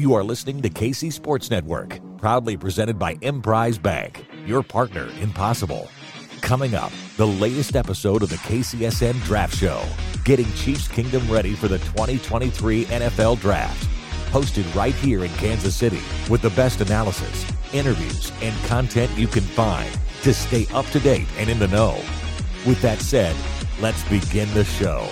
You are listening to KC Sports Network, proudly presented by Emprise Bank, your partner in possible. Coming up, the latest episode of the KCSN Draft Show, getting Chiefs Kingdom ready for the 2023 NFL Draft. Hosted right here in Kansas City with the best analysis, interviews, and content you can find to stay up to date and in the know. With that said, let's begin the show.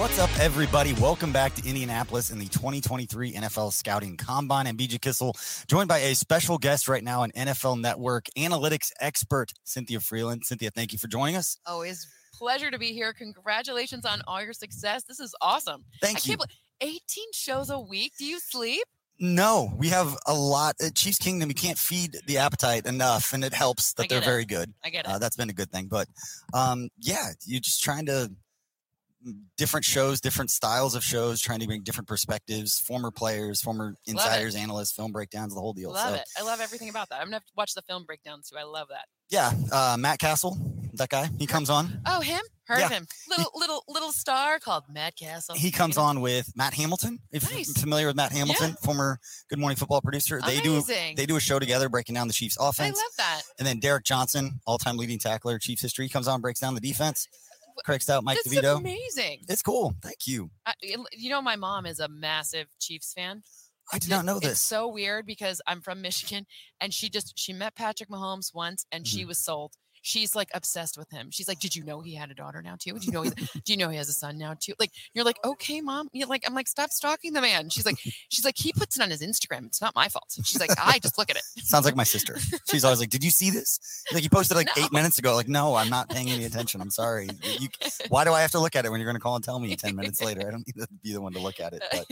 What's up, everybody? Welcome back to Indianapolis in the 2023 NFL Scouting Combine. I'm BJ Kissel, joined by a special guest right now, an NFL Network analytics expert, Cynthia Frelund. Cynthia, thank you for joining us. Always a pleasure to be here. Congratulations on all your success. This is awesome. Thank I you. Can't believe 18 shows a week. Do you sleep? No, we have a lot. At Chiefs Kingdom, you can't feed the appetite enough, and it helps that they're it. very good. I get it. Uh, that's been a good thing. But um, yeah, you're just trying to different shows, different styles of shows, trying to bring different perspectives, former players, former insiders, analysts, film breakdowns, the whole deal. love so it. I love everything about that. I'm gonna have to watch the film breakdowns too. I love that. yeah, uh, Matt Castle, that guy, he comes on. Oh, him? Heard Yeah. of him? Little little little star called Matt Castle. He comes You know? on with Matt Hamilton. If Nice. you're familiar with Matt Hamilton, former Good Morning Football producer, they do they do a show together breaking down the Chiefs offense. I love that. And then Derrick Johnson, all-time leading tackler, Chiefs history, comes on, breaks down the defense. Craig Stout, Mike That's DeVito. amazing. It's cool. Thank you. I, you know, my mom is a massive Chiefs fan. I did not know It's this. so weird because I'm from Michigan and she just she met Patrick Mahomes once and Mm-hmm. she was sold. She's like obsessed with him. She's like, "Did you know he had a daughter now too? Did you know? He's, do you know he has a son now too?" Like you're like, "Okay, mom." You're like, "I'm like, stop stalking the man." She's like, "She's like, he puts it on his Instagram. It's not my fault." She's like, "I just look at it." Sounds like my sister. She's always like, "Did you see this?" Like you posted like No. eight minutes ago. Like, no, I'm not paying any attention. I'm sorry. You, why do I have to look at it when you're going to call and tell me ten minutes later? I don't need to be the one to look at it. But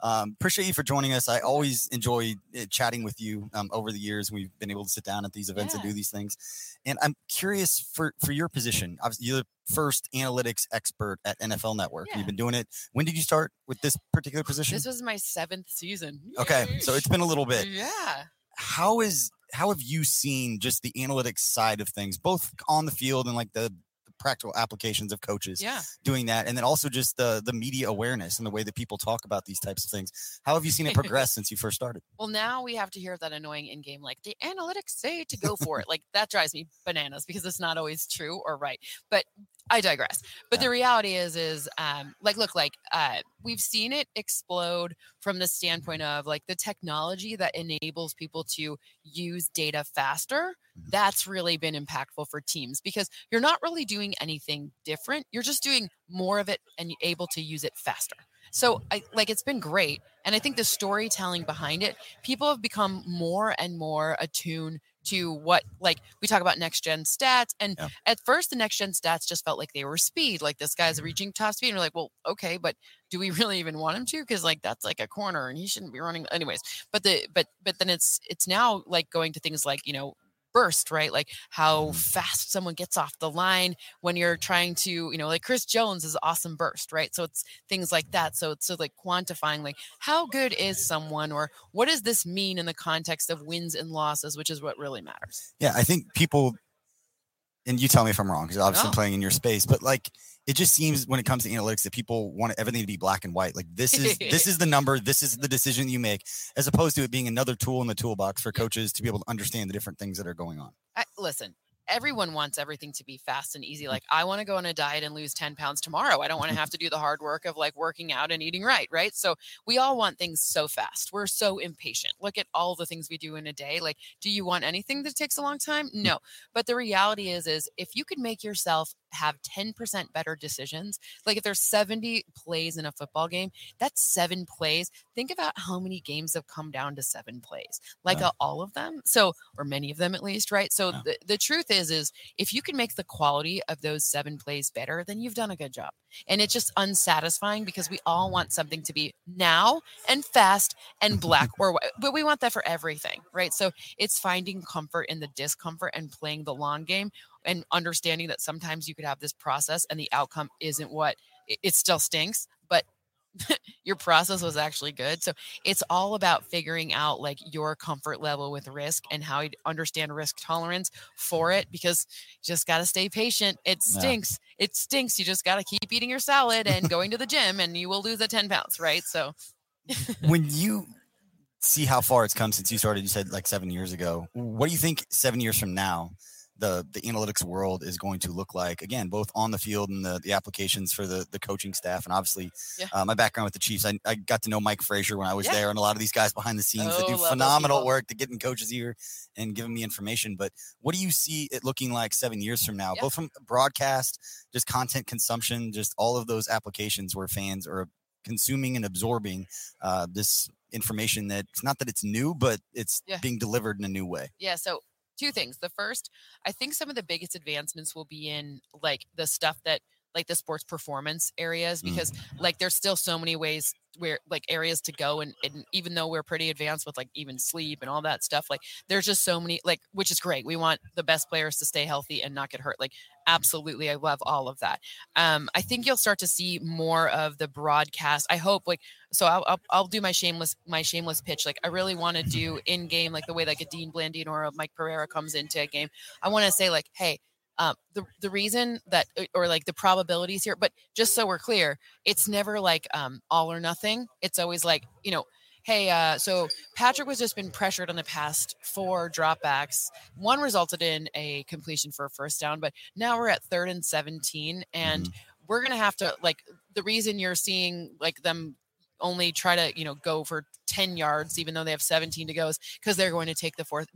um, appreciate you for joining us. I always enjoy uh, chatting with you um, over the years. We've been able to sit down at these events and do these things. And I'm curious for for your position. Obviously, you're the first analytics expert at NFL Network. Yeah. You've been doing it. When did you start with this particular position? this was my seventh season. okay, so it's been a little bit Yeah. how is how have you seen just the analytics side of things both on the field and like the practical applications of coaches Yeah. doing that and then also just the the media awareness and the way that people talk about these types of things how have you seen it progress since you first started Well, now we have to hear that annoying in game, like the analytics say to go for it. Like that drives me bananas because it's not always true or right. But I digress. But the reality is, is um, like, look, like uh, we've seen it explode from the standpoint of like the technology that enables people to use data faster. Mhm. That's really been impactful for teams because you're not really doing anything different. You're just doing more of it and able to use it faster. So I like it's been great. And I think the storytelling behind it, people have become more and more attuned to what like we talk about next gen stats. And Yeah. at first the next gen stats just felt like they were speed. Like this guy's mm-hmm. reaching top speed. And we're like, well, okay, but do we really even want him to? Because like that's like a corner and he shouldn't be running anyways. But the but but then it's it's now like going to things like, you know, burst, right? Like how Mhm. fast someone gets off the line when you're trying to, you know, like Chris Jones is awesome burst, right? So it's things like that. So it's so like quantifying like how good is someone or what does this mean in the context of wins and losses, which is what really matters. yeah i think people and you tell me if i'm wrong because obviously No. I'm playing in your space but like it just seems when it comes to analytics that people want everything to be black and white like this is this is the number this is the decision you make as opposed to it being another tool in the toolbox for coaches to be able to understand the different things that are going on I, listen, everyone wants everything to be fast and easy. Mm. Like I want to go on a diet and lose 10 pounds tomorrow. I don't want to have to do the hard work of like working out and eating right, right? So we all want things so fast. We're so impatient. Look at all the things we do in a day. Like, do you want anything that takes a long time? Mm. No. But the reality is, is if you could make yourself have 10% better decisions, like if there's 70 plays in a football game, that's seven plays. Think about how many games have come down to seven plays, like Yeah. uh, all of them. So, or many of them at least, right? So Yeah. the, the truth is, is if you can make the quality of those seven plays better, then you've done a good job. And it's just unsatisfying because we all want something to be now and fast and black or white, but we want that for everything, right? So it's finding comfort in the discomfort and playing the long game and understanding that sometimes you could have this process and the outcome isn't what it, it still stinks, but your process was actually good. So it's all about figuring out like your comfort level with risk and how you understand risk tolerance for it because you just got to stay patient. It Yeah. stinks. It stinks. You just got to keep eating your salad and going to the gym and you will lose the 10 pounds, right? So when you see how far it's come since you started, you said like seven years ago. What do you think seven years from now, the the analytics world is going to look like? Again, both on the field and the, the applications for the the coaching staff, and obviously, Yeah. uh, my background with the Chiefs. I, I got to know Mike Frazier when I was Yeah. there, and a lot of these guys behind the scenes that Oh, do phenomenal work to get in coaches' ear and giving me information. But what do you see it looking like seven years from now, Yeah. both from broadcast, just content consumption, just all of those applications where fans are consuming and absorbing uh, this information that it's not that it's new, but it's being delivered in a new way. Yeah. So two things. The first, I think some of the biggest advancements will be in like the stuff that like the sports performance areas Mm. because like there's still so many ways where like areas to go and, and even though we're pretty advanced with like even sleep and all that stuff like there's just so many like which is great we want the best players to stay healthy and not get hurt like absolutely i love all of that um i think you'll start to see more of the broadcast i hope like so I'll, I'll, I'll do my shameless my shameless pitch like i really want to do in game like the way like a dean blandino or a mike pereira comes into a game i want to say like hey um, the the reason that uh, or like the probabilities here, but just so we're clear, it's never like um, all or nothing. It's always like you know, hey, uh, so Patrick was just been pressured on the past four dropbacks. One resulted in a completion for a first down, but now we're at third and seventeen, and we're gonna have to like the reason you're seeing like them only try to you know go for 10 yards even though they have 17 to go is because they're going to take the fourth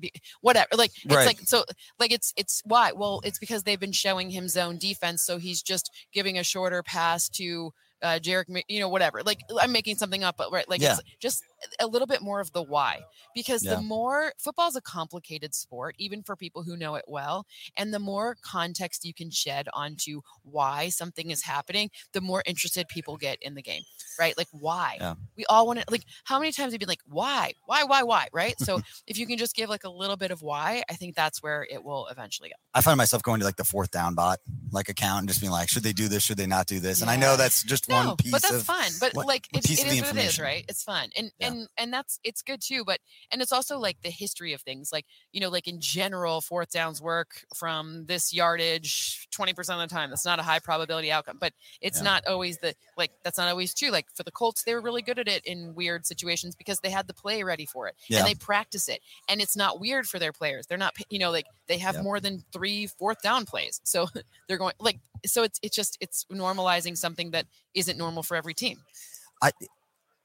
whatever like it's Right. like so like it's it's why well it's because they've been showing him zone defense so he's just giving a shorter pass to uh Jarek you know whatever like I'm making something up but right like Yeah. it's just a little bit more of the why because Yeah. the more football is a complicated sport even for people who know it well and the more context you can shed onto why something is happening the more interested people get in the game right like why Yeah. we all want to like how many times have you been like why why why why right so if you can just give like a little bit of why i think that's where it will eventually go I find myself going to like the fourth down bot like account and just being like, should they do this? Should they not do this? And I know that's just no one piece but that's of fun but what- like what it's, piece it of the what it is right it's fun and Yeah. And and that's it's good too but and it's also like the history of things like you know like in general fourth downs work from this yardage 20% of the time that's not a high probability outcome but it's Yeah. not always the like that's not always true like for the colts they were really good at it in weird situations because they had the play ready for it Yeah. and they practice it and it's not weird for their players they're not you know like they have Yep. more than three fourth down plays so they're going like so it's it's just it's normalizing something that isn't normal for every team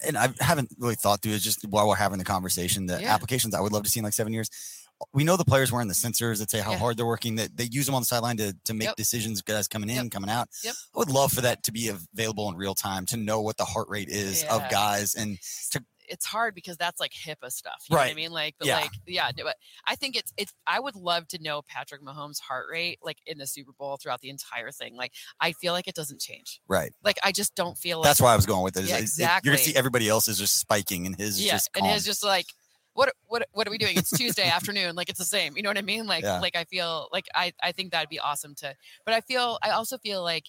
and I haven't really thought through it just while we're having the conversation, the Yeah. applications I would love to see in like seven years. We know the players wearing the sensors that say how Yeah. hard they're working, that they use them on the sideline to, to make Yep. decisions, guys coming in, Yep. coming out. Yep. I would love for that to be available in real time to know what the heart rate is of guys. And it's hard because that's like HIPAA stuff. You know what I mean? Like, but Yeah. like, yeah, no, but I think it's, it's, I would love to know Patrick Mahomes' heart rate, like in the Super Bowl throughout the entire thing. Like, I feel like it doesn't change. right. Like, I just don't feel like That's why I was going with it. Yeah, it- You're going to see everybody else is just spiking and his is yeah. just And it's just like, what, what, what are we doing? It's Tuesday afternoon. Like, it's the same. You know what I mean? Like, Yeah. like I feel like I, I think that'd be awesome to, but I feel, I also feel like,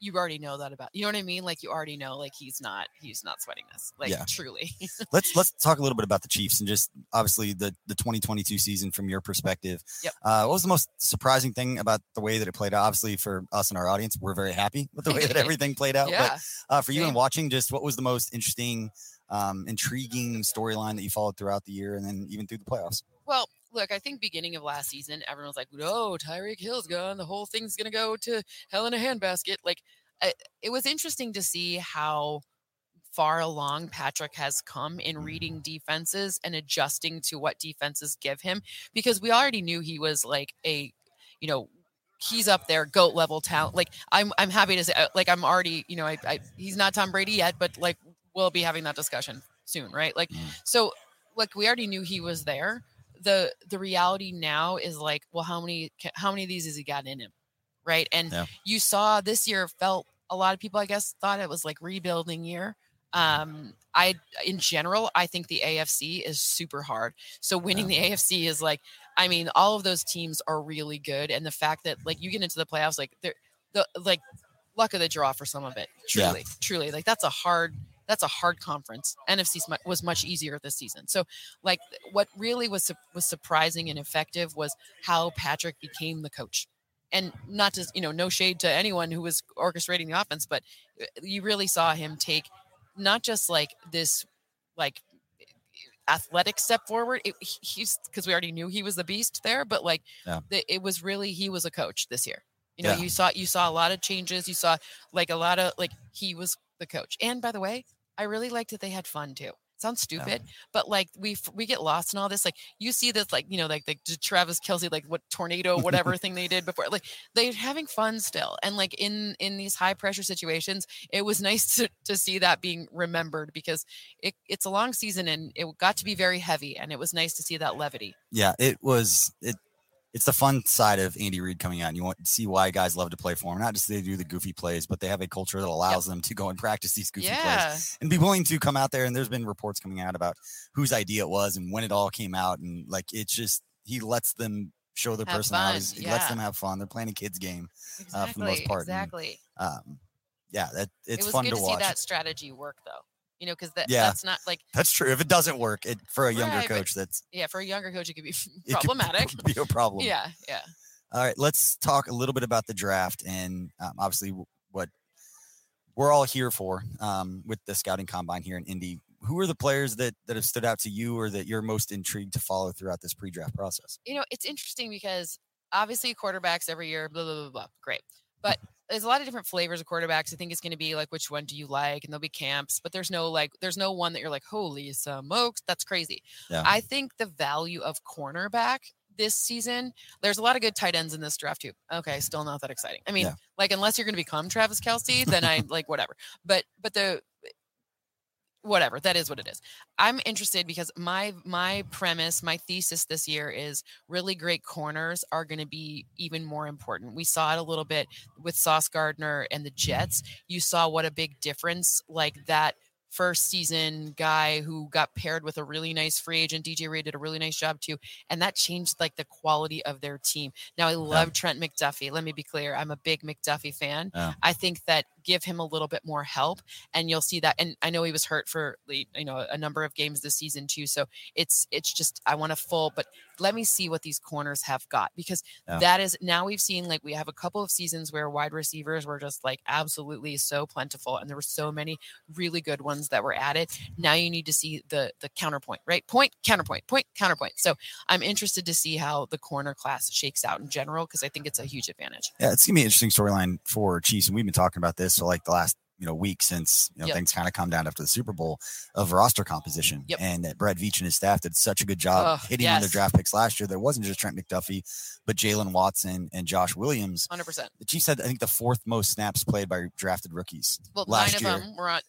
you already know that about you know what I mean? Like you already know like he's not he's not sweating this. Like Yeah. truly. let's let's talk a little bit about the Chiefs and just obviously the the 2022 season from your perspective. Yep. Uh, what was the most surprising thing about the way that it played out? Obviously, for us and our audience, we're very happy with the way that everything played out. yeah. But uh, for you same. and watching, just what was the most interesting, um, intriguing storyline that you followed throughout the year and then even through the playoffs? Well, look, I think beginning of last season, everyone was like, "No, Tyreek Hill's gone. The whole thing's gonna go to hell in a handbasket." Like, I, it was interesting to see how far along Patrick has come in reading defenses and adjusting to what defenses give him because we already knew he was like a, you know, he's up there goat level talent. Like I'm I'm happy to say uh, like I'm already, you know, I, I he's not Tom Brady yet, but like we'll be having that discussion soon, right? Like Mm. so like we already knew he was there. The the reality now is like, well, how many how many of these has he got in him? Right? And Yeah. you saw this year felt a lot of people I guess thought it was like rebuilding year. Um I in general, I think the AFC is super hard. So winning the AFC is like I mean, all of those teams are really good and the fact that like you get into the playoffs like they're the like luck of the draw for some of it. Yeah. Truly. Truly. Like that's a hard that's a hard conference. NFC was much easier this season. So, like, what really was was surprising and effective was how Patrick became the coach, and not just you know, no shade to anyone who was orchestrating the offense, but uh, you really saw him take not just like this, like athletic step forward. It, he's because we already knew he was the beast there, but like Yeah. the, it was really he was a coach this year. You know, Yeah. you saw you saw a lot of changes. You saw like a lot of like he was the coach. And by the way, I really liked that they had fun too. Sounds oh. stupid, but like we we get lost in all this. Like you see this, like you know, like the Travis Kelce, like what tornado, whatever thing they did before. Like they're having fun still, and like in in these high pressure situations, it was nice to to see that being remembered because it it's a long season and it got to be very heavy, and it was nice to see that levity. Yeah, it was it. It's the fun side of Andy Reid coming out. And you want to see why guys love to play for him. Not just they do the goofy plays, but they have a culture that allows them to go and practice these goofy plays and be willing to come out there. And there's been reports coming out about whose idea it was and when it all came out. And like it's just he lets them show their Have fun, personalities. He lets them have fun. They're playing a kids game. exactly, uh, for the most part, and exactly. Um, yeah, that it's it was fun good to to, watch. see that strategy work though. You know, because that, Yeah. that's not like That's true. If it doesn't work, it for a younger Right, coach, that's yeah, for a younger coach, it could be it could problematic. Be a problem. yeah, yeah. All right, let's talk a little bit about the draft and um, obviously what we're all here for um, with the scouting combine here in Indy. Who are the players that that have stood out to you or that you're most intrigued to follow throughout this pre-draft process? You know, it's interesting because obviously quarterbacks every year, blah blah blah blah. Great, but there's a lot of different flavors of quarterbacks. I think it's going to be like which one do you like, and there'll be camps, but there's no like there's no one that you're like holy smokes, that's crazy. Yeah. I think the value of cornerback this season, there's a lot of good tight ends in this draft too. Okay, still not that exciting. I mean, Yeah. like unless you're going to become Travis Kelce, then I like whatever. But but the whatever that is what it is. I'm interested because my my premise my thesis this year is really great corners are going to be even more important. We saw it a little bit with sauce gardner and the jets. You saw what a big difference like that first season guy who got paired with a really nice free agent dj Reed did a really nice job too and that changed like the quality of their team now i love trent mcduffie let me be clear i'm a big mcduffie fan Yeah. i think that give him a little bit more help and you'll see that and i know he was hurt for you know a number of games this season too so it's it's just i want a full but let me see what these corners have got because Yeah. that is now we've seen like we have a couple of seasons where wide receivers were just like absolutely so plentiful and there were so many really good ones that were added now you need to see the the counterpoint right? Point counterpoint point counterpoint. So i'm interested to see how the corner class shakes out in general because i think it's a huge advantage. Yeah, it's gonna be an interesting storyline for Chiefs, and we've been talking about this for like the last you know week since you know Yep. things kind of come down after the Super Bowl of roster composition, Yep. and that Brett Veach and his staff did such a good job hitting on their draft picks last year. There wasn't just Trent McDuffie, but Jaylen Watson and Josh Williams. 100% The Chiefs had I think the fourth most snaps played by drafted rookies. well Last nine year. of them were on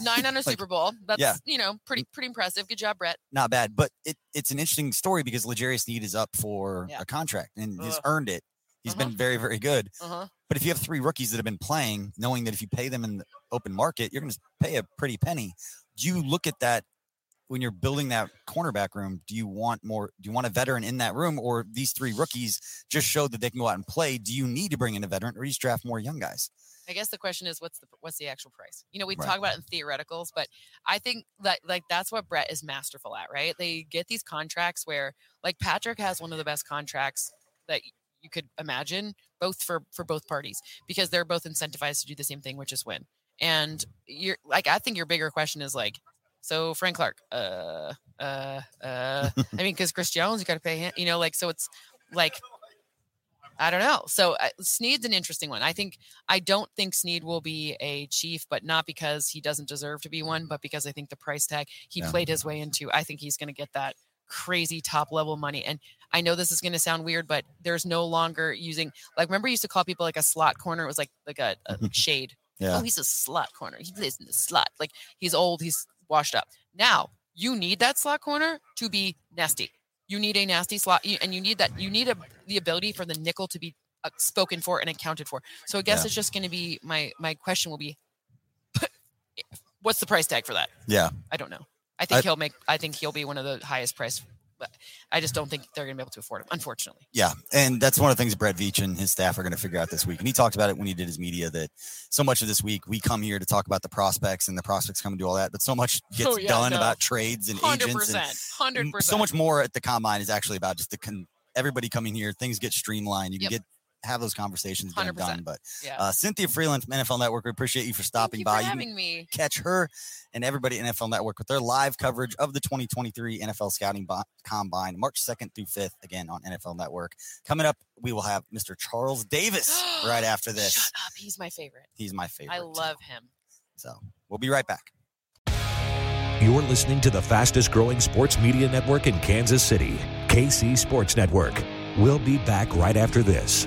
nine on a Like, super bowl that's yeah. you know pretty pretty impressive good job brett Not bad, but it, it's an interesting story because L'Jarius Sneed is up for Yeah. a contract and he's Ugh. earned it. He's Uh-huh. been very, very good. uh-huh But if you have three rookies that have been playing, knowing that if you pay them in the open market, you're going to pay a pretty penny. Do you look at that when you're building that cornerback room? Do you want more? Do you want a veteran in that room, or these three rookies just showed that they can go out and play? Do you need to bring in a veteran, or you just draft more young guys? I guess the question is what's the what's the actual price? You know, we Right. talk about it in theoreticals, but I think that like that's what Brett is masterful at, right? They get these contracts where like Patrick has one of the best contracts that you could imagine, both for for both parties, because they're both incentivized to do the same thing, which is win. And you're like, I think your bigger question is like So Frank Clark, uh, uh, uh. I mean, because Chris Jones, you got to pay him. You know, like so it's like I don't know. So uh, Sneed's an interesting one. I think I don't think Sneed will be a chief, but not because he doesn't deserve to be one, but because I think the price tag he Yeah. played his way into. I think he's going to get that crazy top level money. And I know this is going to sound weird, but there's no longer using like remember you used to call people like a slot corner. It was like like a, a shade. Yeah. Oh, he's a slot corner. He plays in the slot. Like he's old. He's washed up. Now you need that slot corner to be nasty. You need a nasty slot, and you need that. You need a, the ability for the nickel to be uh, spoken for and accounted for. So I guess Yeah. it's just going to be my my question will be, what's the price tag for that? Yeah. I don't know. I think I- he'll make. I think he'll be one of the highest price. But I just don't think they're going to be able to afford him. Unfortunately. Yeah, and that's one of the things Brett Veach and his staff are going to figure out this week. And he talked about it when he did his media that so much of this week we come here to talk about the prospects and the prospects come and do all that, but so much gets Oh, yeah, done no. about trades and Hundred agents. And percent. Hundred percent. so much more at the combine is actually about just the con- everybody coming here. Things get streamlined. You can Yep. get have those conversations get 100%. done. But Yeah. uh, Cynthia Frelund from NFL Network, we appreciate you for Thank stopping you by. for You can having me. catch her and everybody at NFL Network with their live coverage of the 2023 NFL Scouting Combine, March 2nd through 5th, again on NFL Network. Coming up, we will have Mr. Charles Davis right after this. Shut up. He's my favorite. He's my favorite. I too. love him. So we'll be right back. You're listening to the fastest growing sports media network in Kansas City, KC Sports Network. We'll be back right after this.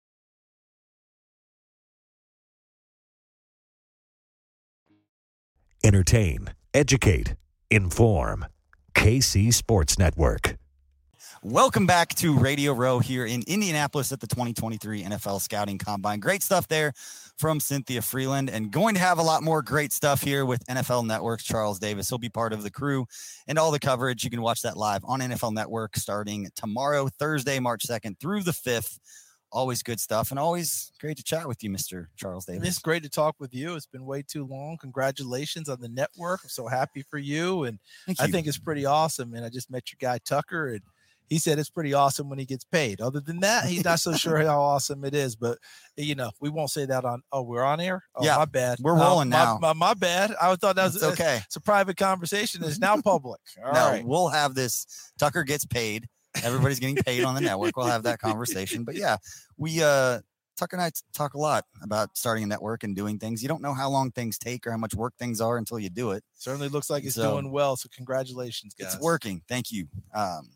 Entertain, educate, inform. KC Sports Network. Welcome back to Radio Row here in Indianapolis at the 2023 NFL Scouting Combine. Great stuff there from Cynthia Frelund, and going to have a lot more great stuff here with NFL Network's Charles Davis. He'll be part of the crew and all the coverage. You can watch that live on NFL Network starting tomorrow, Thursday, March 2nd through the 5th. Always good stuff, and always great to chat with you, Mr. Charles Davis. It's great to talk with you. It's been way too long. Congratulations on the network. I'm so happy for you. And I think it's pretty awesome. And I just met your guy Tucker and he said it's pretty awesome when he gets paid. Other than that, he's not so sure how awesome it is. But you know, we won't say that on oh, we're on air. Oh, Yeah, my bad. we're rolling my- now. My, my bad. I thought that was It's okay. It's a private conversation. It's now public. All no, right. we'll have this. Tucker gets paid. Everybody's getting paid on the network. We'll have that conversation. But yeah, we uh Tucker and I talk a lot about starting a network and doing things. You don't know how long things take or how much work things are until you do it. Certainly looks like it's So- doing well. So congratulations, guys. It's working. Thank you. Um,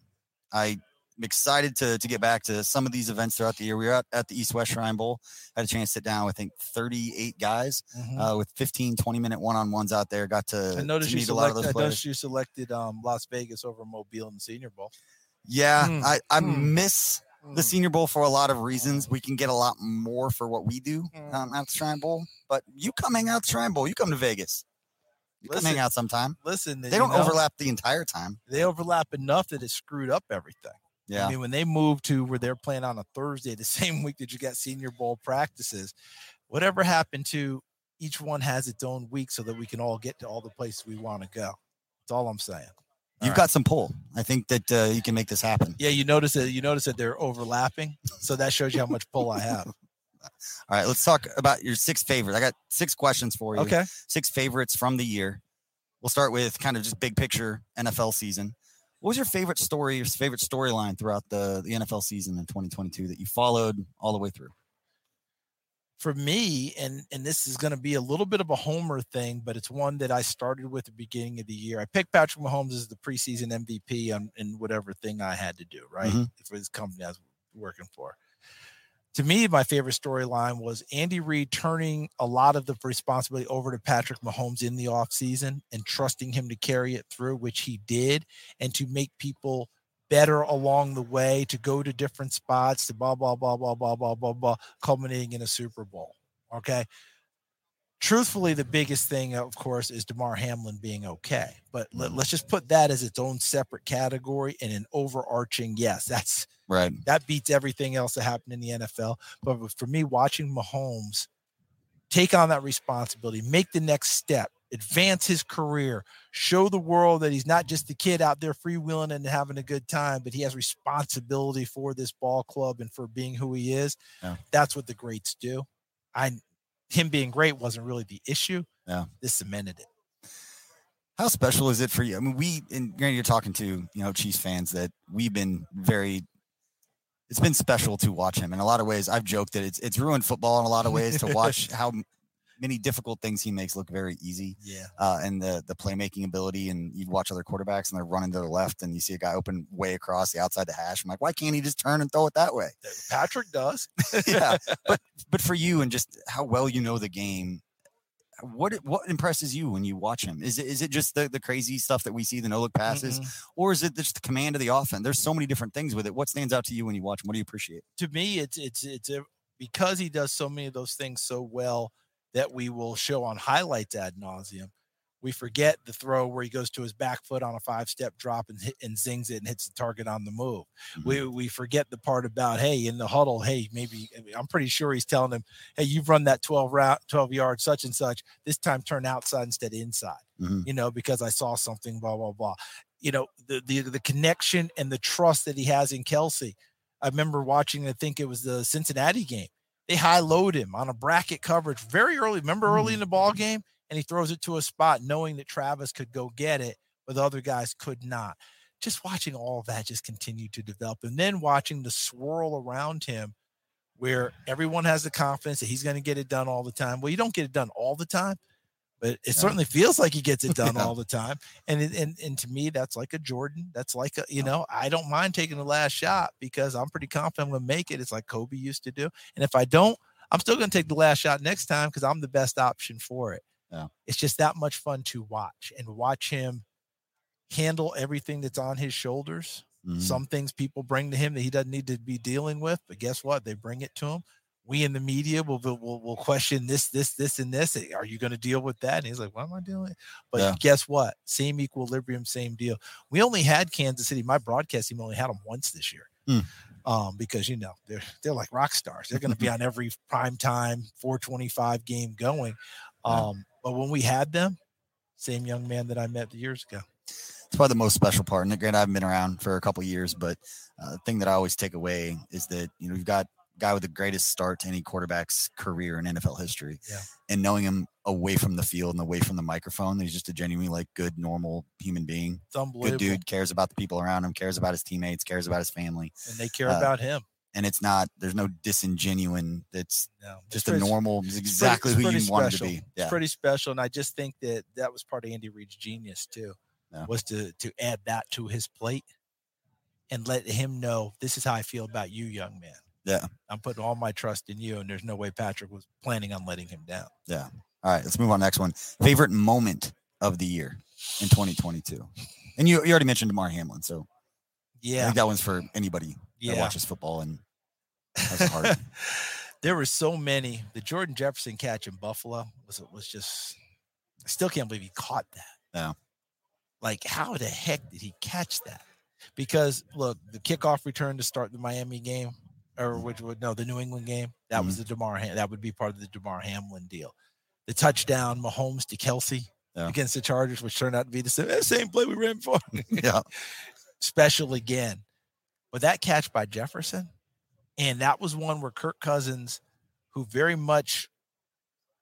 I'm excited to to get back to some of these events throughout the year. We were at, at the East West Shrine Bowl. Had a chance to sit down with I think 38 guys Mhm. uh, with 15, 20 minute one on ones out there. Got to, I noticed to you meet a lot of select, those I players. noticed you selected um, Las Vegas over Mobile in the Senior Bowl. Yeah, Mm, I, I mm. miss the Mm. Senior Bowl for a lot of reasons. We can get a lot more for what we do Mm. um, at the Shrine Bowl. But you come hang out at the Shrine Bowl. You come to Vegas. You come hang out sometime. Listen, They don't know, overlap the entire time. They overlap enough that it screwed up everything. Yeah. I mean, when they moved to where they're playing on a Thursday, the same week that you got Senior Bowl practices, whatever happened to each one has its own week so that we can all get to all the places we want to go. That's all I'm saying. You've right. got some pull. I think that uh, you can make this happen. Yeah, you notice that you notice that they're overlapping, so that shows you how much pull I have. All right, let's talk about your six favorites. I got six questions for you. Okay. Six favorites from the year. We'll start with kind of just big picture NFL season. What was your favorite story, your favorite storyline throughout the, the NFL season in 2022 that you followed all the way through? For me, and and this is going to be a little bit of a homer thing, but it's one that I started with the beginning of the year. I picked Patrick Mahomes as the preseason MVP on in whatever thing I had to do, right? Mhm. For this company I was working for. To me, my favorite storyline was Andy Reid turning a lot of the responsibility over to Patrick Mahomes in the offseason and trusting him to carry it through, which he did, and to make people better along the way, to go to different spots, to blah, blah, blah, blah, blah, blah, blah, blah, culminating in a Super Bowl. Okay. Truthfully, the biggest thing, of course, is Damar Hamlin being okay. But let, mm-hmm. us just put that as its own separate category and an overarching, yes, that's Right. that beats everything else that happened in the NFL. But for me, watching Mahomes take on that responsibility, make the next step, advance his career, show the world that he's not just the kid out there freewheeling and having a good time, but he has responsibility for this ball club and for being who he is. Yeah. That's what the greats do. I him being great wasn't really the issue. Yeah. This cemented it. How special is it for you? I mean, we and granted, you're talking to you know Chiefs fans that we've been very. It's been special to watch him in a lot of ways. I've joked that it's it's ruined football in a lot of ways to watch how many difficult things he makes look very easy, Yeah. uh, and the the playmaking ability. And you watch other quarterbacks and they're running to the left, and you see a guy open way across the outside the hash. I'm like, why can't he just turn and throw it that way? Patrick does. yeah, but but for you and just how well you know the game, what what impresses you when you watch him? Is it is it just the, the crazy stuff that we see, the no look passes, Mm-mm. or is it just the command of the offense? There's so many different things with it. What stands out to you when you watch him? What do you appreciate? to me it's it's it's a, because he does so many of those things so well that we will show on highlights ad nauseum. We forget the throw where he goes to his back foot on a five step drop and hit and zings it and hits the target on the move. We we forget the part about hey in the huddle, hey maybe I'm pretty sure he's telling him, hey you've run that 12 route 12 yards such and such. This time turn outside instead of inside Mhm. you know, because I saw something, blah, blah, blah. You know, the the the connection and the trust that he has in Kelce. I remember watching, I think it was the Cincinnati game. They high load him on a bracket coverage very early. Remember early in mm. the ball game? And he throws it to a spot knowing that Travis could go get it, but the other guys could not. Just watching all that just continue to develop. And then watching the swirl around him where everyone has the confidence that he's going to get it done all the time. Well, you don't get it done all the time, but it Yeah. certainly feels like he gets it done Yeah. all the time. And, and and to me, that's like a Jordan. That's like a you know, I don't mind taking the last shot because I'm pretty confident I'm going to make it. It's like Kobe used to do. And if I don't, I'm still going to take the last shot next time because I'm the best option for it. Yeah. It's just that much fun to watch and watch him handle everything that's on his shoulders. Mhm. Some things people bring to him that he doesn't need to be dealing with, but guess what? They bring it to him. We in the media will will, will, question this, this, this, and this. Are you going to deal with that? And he's like, "What am I doing?" But Yeah. guess what? Same equilibrium, same deal. We only had Kansas City. My broadcast team only had them once this year, Hmm. um, because you know they're they're like rock stars. They're going to be on every prime time 425 game going. Yeah. Um, but when we had them, same young man that I met years ago. It's probably the most special part. And granted, I haven't been around for a couple years, but uh, the thing that I always take away is that you know you've got guy with the greatest start to any quarterback's career in NFL history. Yeah. And knowing him away from the field and away from the microphone, he's just a genuinely like good, normal human being. Good dude, cares about the people around him, cares about his teammates, cares about his family. and they care Uh, about him. And it's not there's no disingenuine. It's No, it's just a normal, pretty- exactly it's who pretty you wanted to special. be. It's pretty special, and I just think that that was part of Andy Reid's genius too, Yeah. was to to add that to his plate and let him know this is how I feel about you, young man. Yeah. I'm putting all my trust in you, and there's no way Patrick was planning on letting him down. Yeah. All right, let's move on to the next one. Favorite moment of the year in 2022. And you, you already mentioned Damar Hamlin, so I Yeah, think that one's for anybody that watches football and has heart. there were so many. The Jordan Jefferson catch in Buffalo was was just. I still can't believe he caught that. Yeah. Like, how the heck did he catch that? Because look, the kickoff return to start the Miami game, or which would no, the New England game. That was mm-hmm. the Damar. That would be part of the Damar Hamlin deal. The touchdown, Mahomes to Kelce Yeah. against the Chargers, which turned out to be the same, same play we ran before. Yeah. Special again. But that catch by Jefferson, and that was one where Kirk Cousins, who very much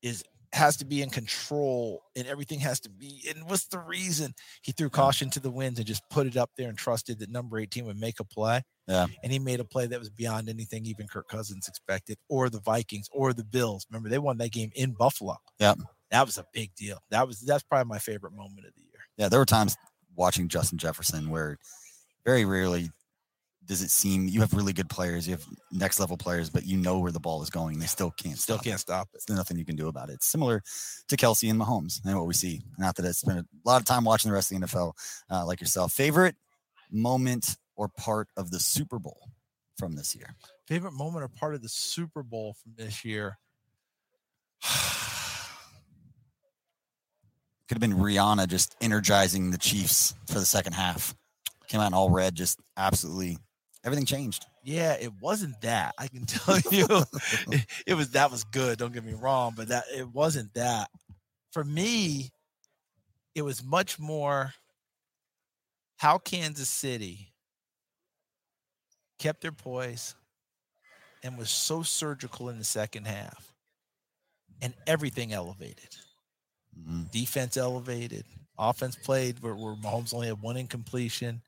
is has to be in control and everything has to be and what's the reason he threw caution to the winds and just put it up there and trusted that number 18 would make a play Yeah. and he made a play that was beyond anything even kirk cousins expected or the vikings or the bills remember they won that game in buffalo Yep. that was a big deal that was that's probably my favorite moment of the year Yeah, there were times watching Justin Jefferson where very rarely does it seem you have really good players, you have next level players, but you know where the ball is going. They still can't still stop can't stop it it. There's nothing you can do about it. It's similar to Kelce and Mahomes and what we see. Not that I spent a lot of time watching the rest of the NFL uh, like yourself. Favorite moment or part of the Super Bowl from this year? favorite moment or part of the super bowl from this year Could have been Rihanna just energizing the Chiefs for the second half. Came out in all red, just absolutely everything changed. Yeah, it wasn't that. I can tell you, it, it was that was good. Don't get me wrong, but that it wasn't that. For me, it was much more how Kansas City kept their poise and was so surgical in the second half, and everything elevated. Mhm. Defense elevated, offense played where, where Mahomes only had one incompletion.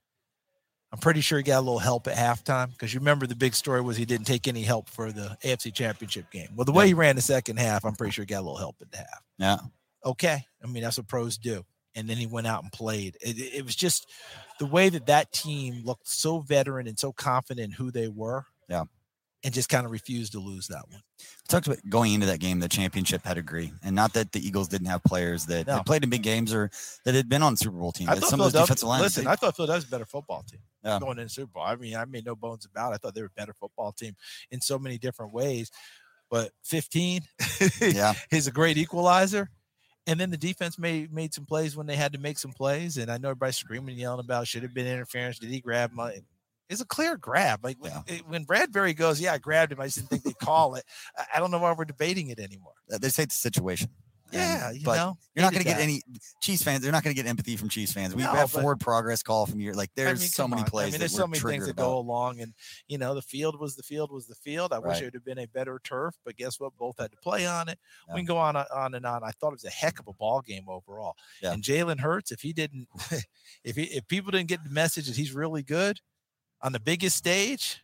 I'm pretty sure he got a little help at halftime because you remember the big story was he didn't take any help for the AFC Championship game. Well, the way Yeah. he ran the second half, I'm pretty sure he got a little help at the half. Yeah. Okay, I mean that's what pros do. And then he went out and played. It, it was just the way that that team looked so veteran and so confident in who they were. Yeah. and just kind of refused to lose that one. We talked about going into that game, the championship pedigree, and not that the Eagles didn't have players that No. played in big games or that had been on Super Bowl teams. I thought Some of those defensive lines. listen, they- I thought Philadelphia was a better football team Yeah. going into Super Bowl. I mean, I made no bones about it. I thought they were a better football team in so many different ways. But 15 yeah, is a great equalizer. And then the defense made made some plays when they had to make some plays. And I know everybody's screaming, and yelling about should have been interference. Did he grab my? Mm. It's a clear grab. Like when, Yeah. it- when Bradberry goes, yeah, I grabbed him. I just didn't think they'd call it. I- I don't know why we're debating it anymore. Uh, they say the situation. And- Yeah, you but know, you're not going to get any Chiefs fans. They're not going to get empathy from Chiefs fans. We've No, had forward progress call from year. Like I there's mean, so many on. plays. I mean, there's so many things that go about. along, and you know, the field was the field was the field. I wish it would have been a better turf, but guess what? Both had to play on it. Yeah. We can go on on and on. I thought it was a heck of a ball game overall. Yeah. And Jalen Hurts, if he didn't, if he, if people didn't get the message that he's really good on the biggest stage,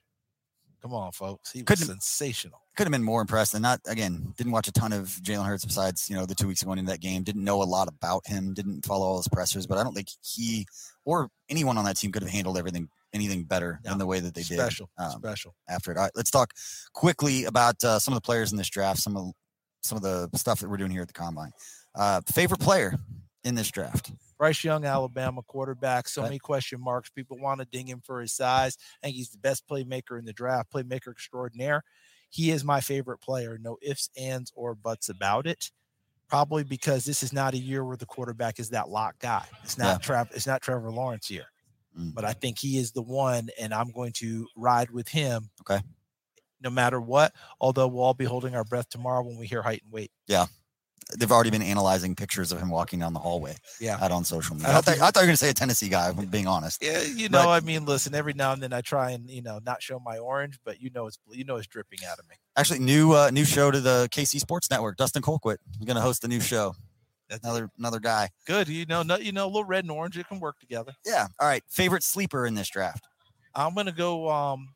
come on, folks, he was Couldn't- sensational. Could have been more impressed, and not again. Didn't watch a ton of Jalen Hurts besides you know the two weeks going into that game. Didn't know a lot about him. Didn't follow all his pressers, but I don't think he or anyone on that team could have handled everything anything better No. than the way that they did. Special, um, special. after it. All right, let's talk quickly about uh, some of the players in this draft. Some of some of the stuff that we're doing here at the combine. Uh, favorite player in this draft? Bryce Young, Alabama quarterback. So many question marks. People want to ding him for his size. I think he's the best playmaker in the draft, playmaker extraordinaire. He is my favorite player. No ifs, ands, or buts about it. Probably because this is not a year where the quarterback is that lock guy. It's not Yeah. Trav. It's not Trevor Lawrence here. Mm. But I think he is the one, and I'm going to ride with him. Okay. No matter what. Although we'll all be holding our breath tomorrow when we hear height and weight. They've already been analyzing pictures of him walking down the hallway Yeah. out on social media. I I, thought, I thought you were going to say a Tennessee guy. if I'm being honest. Yeah, you know, But- I mean, listen, every now and then I try and you know not show my orange, but you know it's you know it's dripping out of me. Actually, new uh, new show to the KC Sports Network. Dustin Colquitt is going to host a new show. That's Another another guy. good. You know, no, you know, a little red and orange, it can work together. Yeah. All right. Favorite sleeper in this draft? I'm gonna go. Um,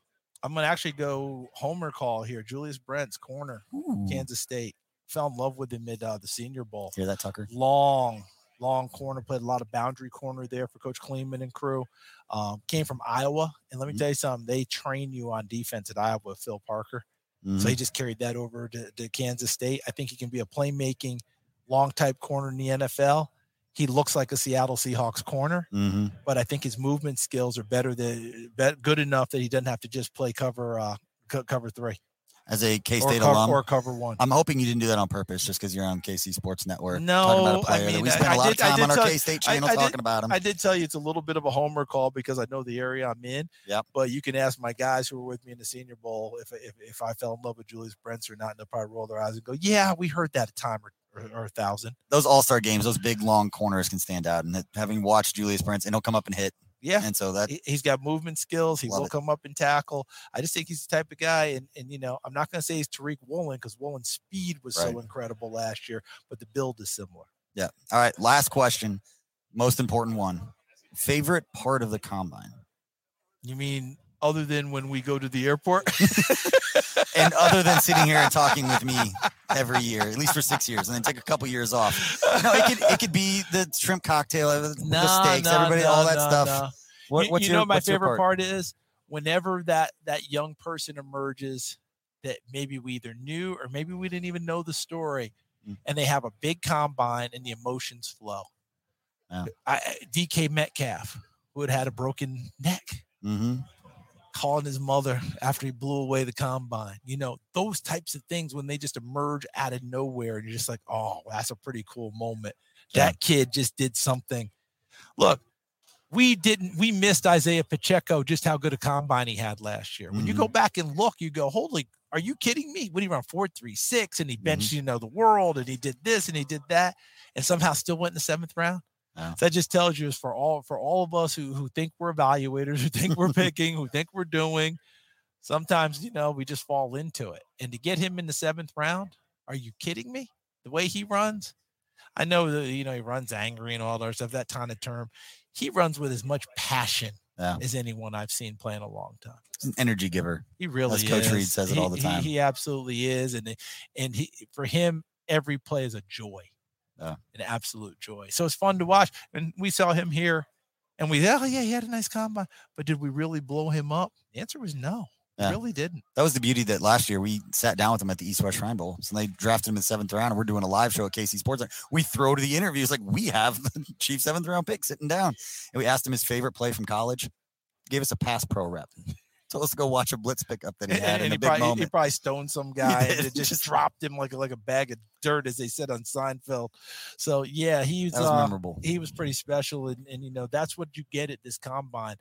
I'm gonna actually go Homer call here. Julius Brents corner, Ooh. Kansas State. Fell in love with him at uh, the Senior Bowl. Hear that, Tucker? Long, long corner. Played a lot of boundary corner there for Coach Klieman and crew. Um, came from Iowa, and let me Mhm. tell you something. They train you on defense at Iowa. with Phil Parker. So Mhm. he just carried that over to, to Kansas State. I think he can be a playmaking, long type corner in the NFL. He looks like a Seattle Seahawks corner, Mhm. but I think his movement skills are better than good enough that he doesn't have to just play cover uh, cover three As a K State alum, or cover one. I'm hoping you didn't do that on purpose, just because you're on KC Sports Network. talking No, about a I mean, we spent I a lot did- of time on our K State channel I did- talking about him. I did tell you it's a little bit of a homer call because I know the area I'm in. Yep. But you can ask my guys who were with me in the Senior Bowl if if, if I fell in love with Julius Brents or not, and they'll probably roll their eyes and go, "Yeah, we heard that a time or, or, or a thousand. Those All Star games, those big long corners can stand out. And having watched Julius Brents, and he'll come up and hit. Yeah. And so that He, he's got movement skills. He will it. come up and tackle. I just think he's the type of guy, and and you know, I'm not going to say he's Tariq Woolen because Woolen's speed was so incredible last year, but the build is similar. yeah. All right. Last question, most important one. Favorite part of the combine, You mean other than when we go to the airport? and other than sitting here and talking with me every year, at least for six years, and then take a couple years off. No, it could it could be the shrimp cocktail, uh, the steaks, everybody, all that stuff. What, you, what's you your, know my favorite part? part? is whenever that that young person emerges that maybe we either knew or maybe we didn't even know the story Mm. and they have a big combine and the emotions flow Yeah. I, dk metcalf who had had a broken neck Mhm. Calling his mother after he blew away the combine you know those types of things when they just emerge out of nowhere and you're just like oh that's a pretty cool moment Yeah. that kid just did something look we didn't we missed Isaiah Pacheco just how good a combine he had last year. When you go mm-hmm. back and look, you go, holy, are you kidding me? What he run four three six and he benched, mm-hmm. you know, the world and he did this and he did that and somehow still went in the seventh round. Yeah. So that just tells you is for all for all of us who who think we're evaluators, who think we're picking, who think we're doing, sometimes you know we just fall into it. And to get him in the seventh round, are you kidding me? The way he runs, I know that you know he runs angry and all that stuff. That kind of term, he runs with as much passion Yeah. as anyone I've seen play in a long time. He's an energy giver. He really As is. Coach Reid says it all the time. He, absolutely is, and and he for him every play is a joy, Yeah. an absolute joy. So it's fun to watch. And we saw him here, and we oh yeah he had a nice combine, but did we really blow him up? The answer was no. Yeah. Really didn't. That was the beauty that last year we sat down with him at the East West Shrine Bowl. So they drafted him in the seventh round, and we're doing a live show at KC Sports. We throw to the interviews like we have the Chief seventh round pick sitting down, and we asked him his favorite play from college. Gave us a pass pro rep. Told us to go watch a blitz pickup that he And, had in and a he, big probably, he probably stoned some guy and it just, dropped him like a, like a bag of dirt, as they said on Seinfeld. So yeah, he's That was uh, memorable. he was pretty special and, and you know that's what you get at this combine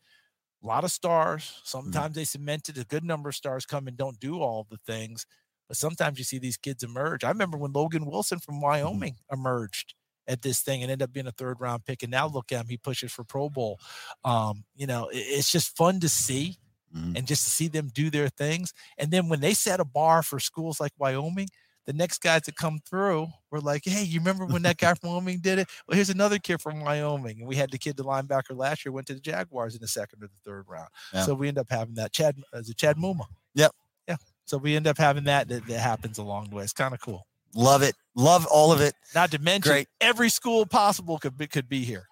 a lot of stars Mm-hmm. sometimes they cemented a good number of stars come and don't do all the things but sometimes you see these kids emerge i remember when logan wilson from Mm-hmm. wyoming emerged at this thing and ended up being a third round pick and now look at him he pushes for pro bowl um, you know it- it's just fun to see Mhm. and just to see them do their things and then when they set a bar for schools like wyoming the next guys that come through were like, hey, you remember when that guy from Wyoming did it? Well, here's another kid from Wyoming. And we had the kid, the linebacker last year, went to the Jaguars in the second or the third round. Yeah. So we end up having that. Chad, is it Chad Muma? Yep. Yeah. So we end up having that that, that happens along the way. It's kind of cool. Love it. Love all of it. Not to mention, Great. every school possible could be, could be here.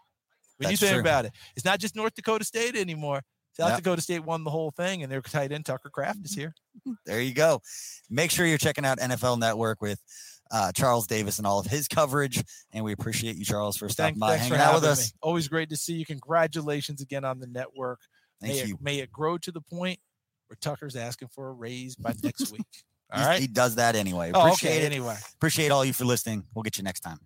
When That's you think true. about it, it's not just North Dakota State anymore. South Yep. Dakota State won the whole thing, and their tight end Tucker Kraft is here. There you go. Make sure you're checking out NFL Network with uh, Charles Davis and all of his coverage. And we appreciate you, Charles, for stopping by, thanks hanging out with us. me. Always great to see you. Congratulations again on the network. Thank may you. It, may it grow to the point where Tucker's asking for a raise by next week. All right. He does that anyway. Oh, okay. it. Anyway. Appreciate all you for listening. We'll get you next time.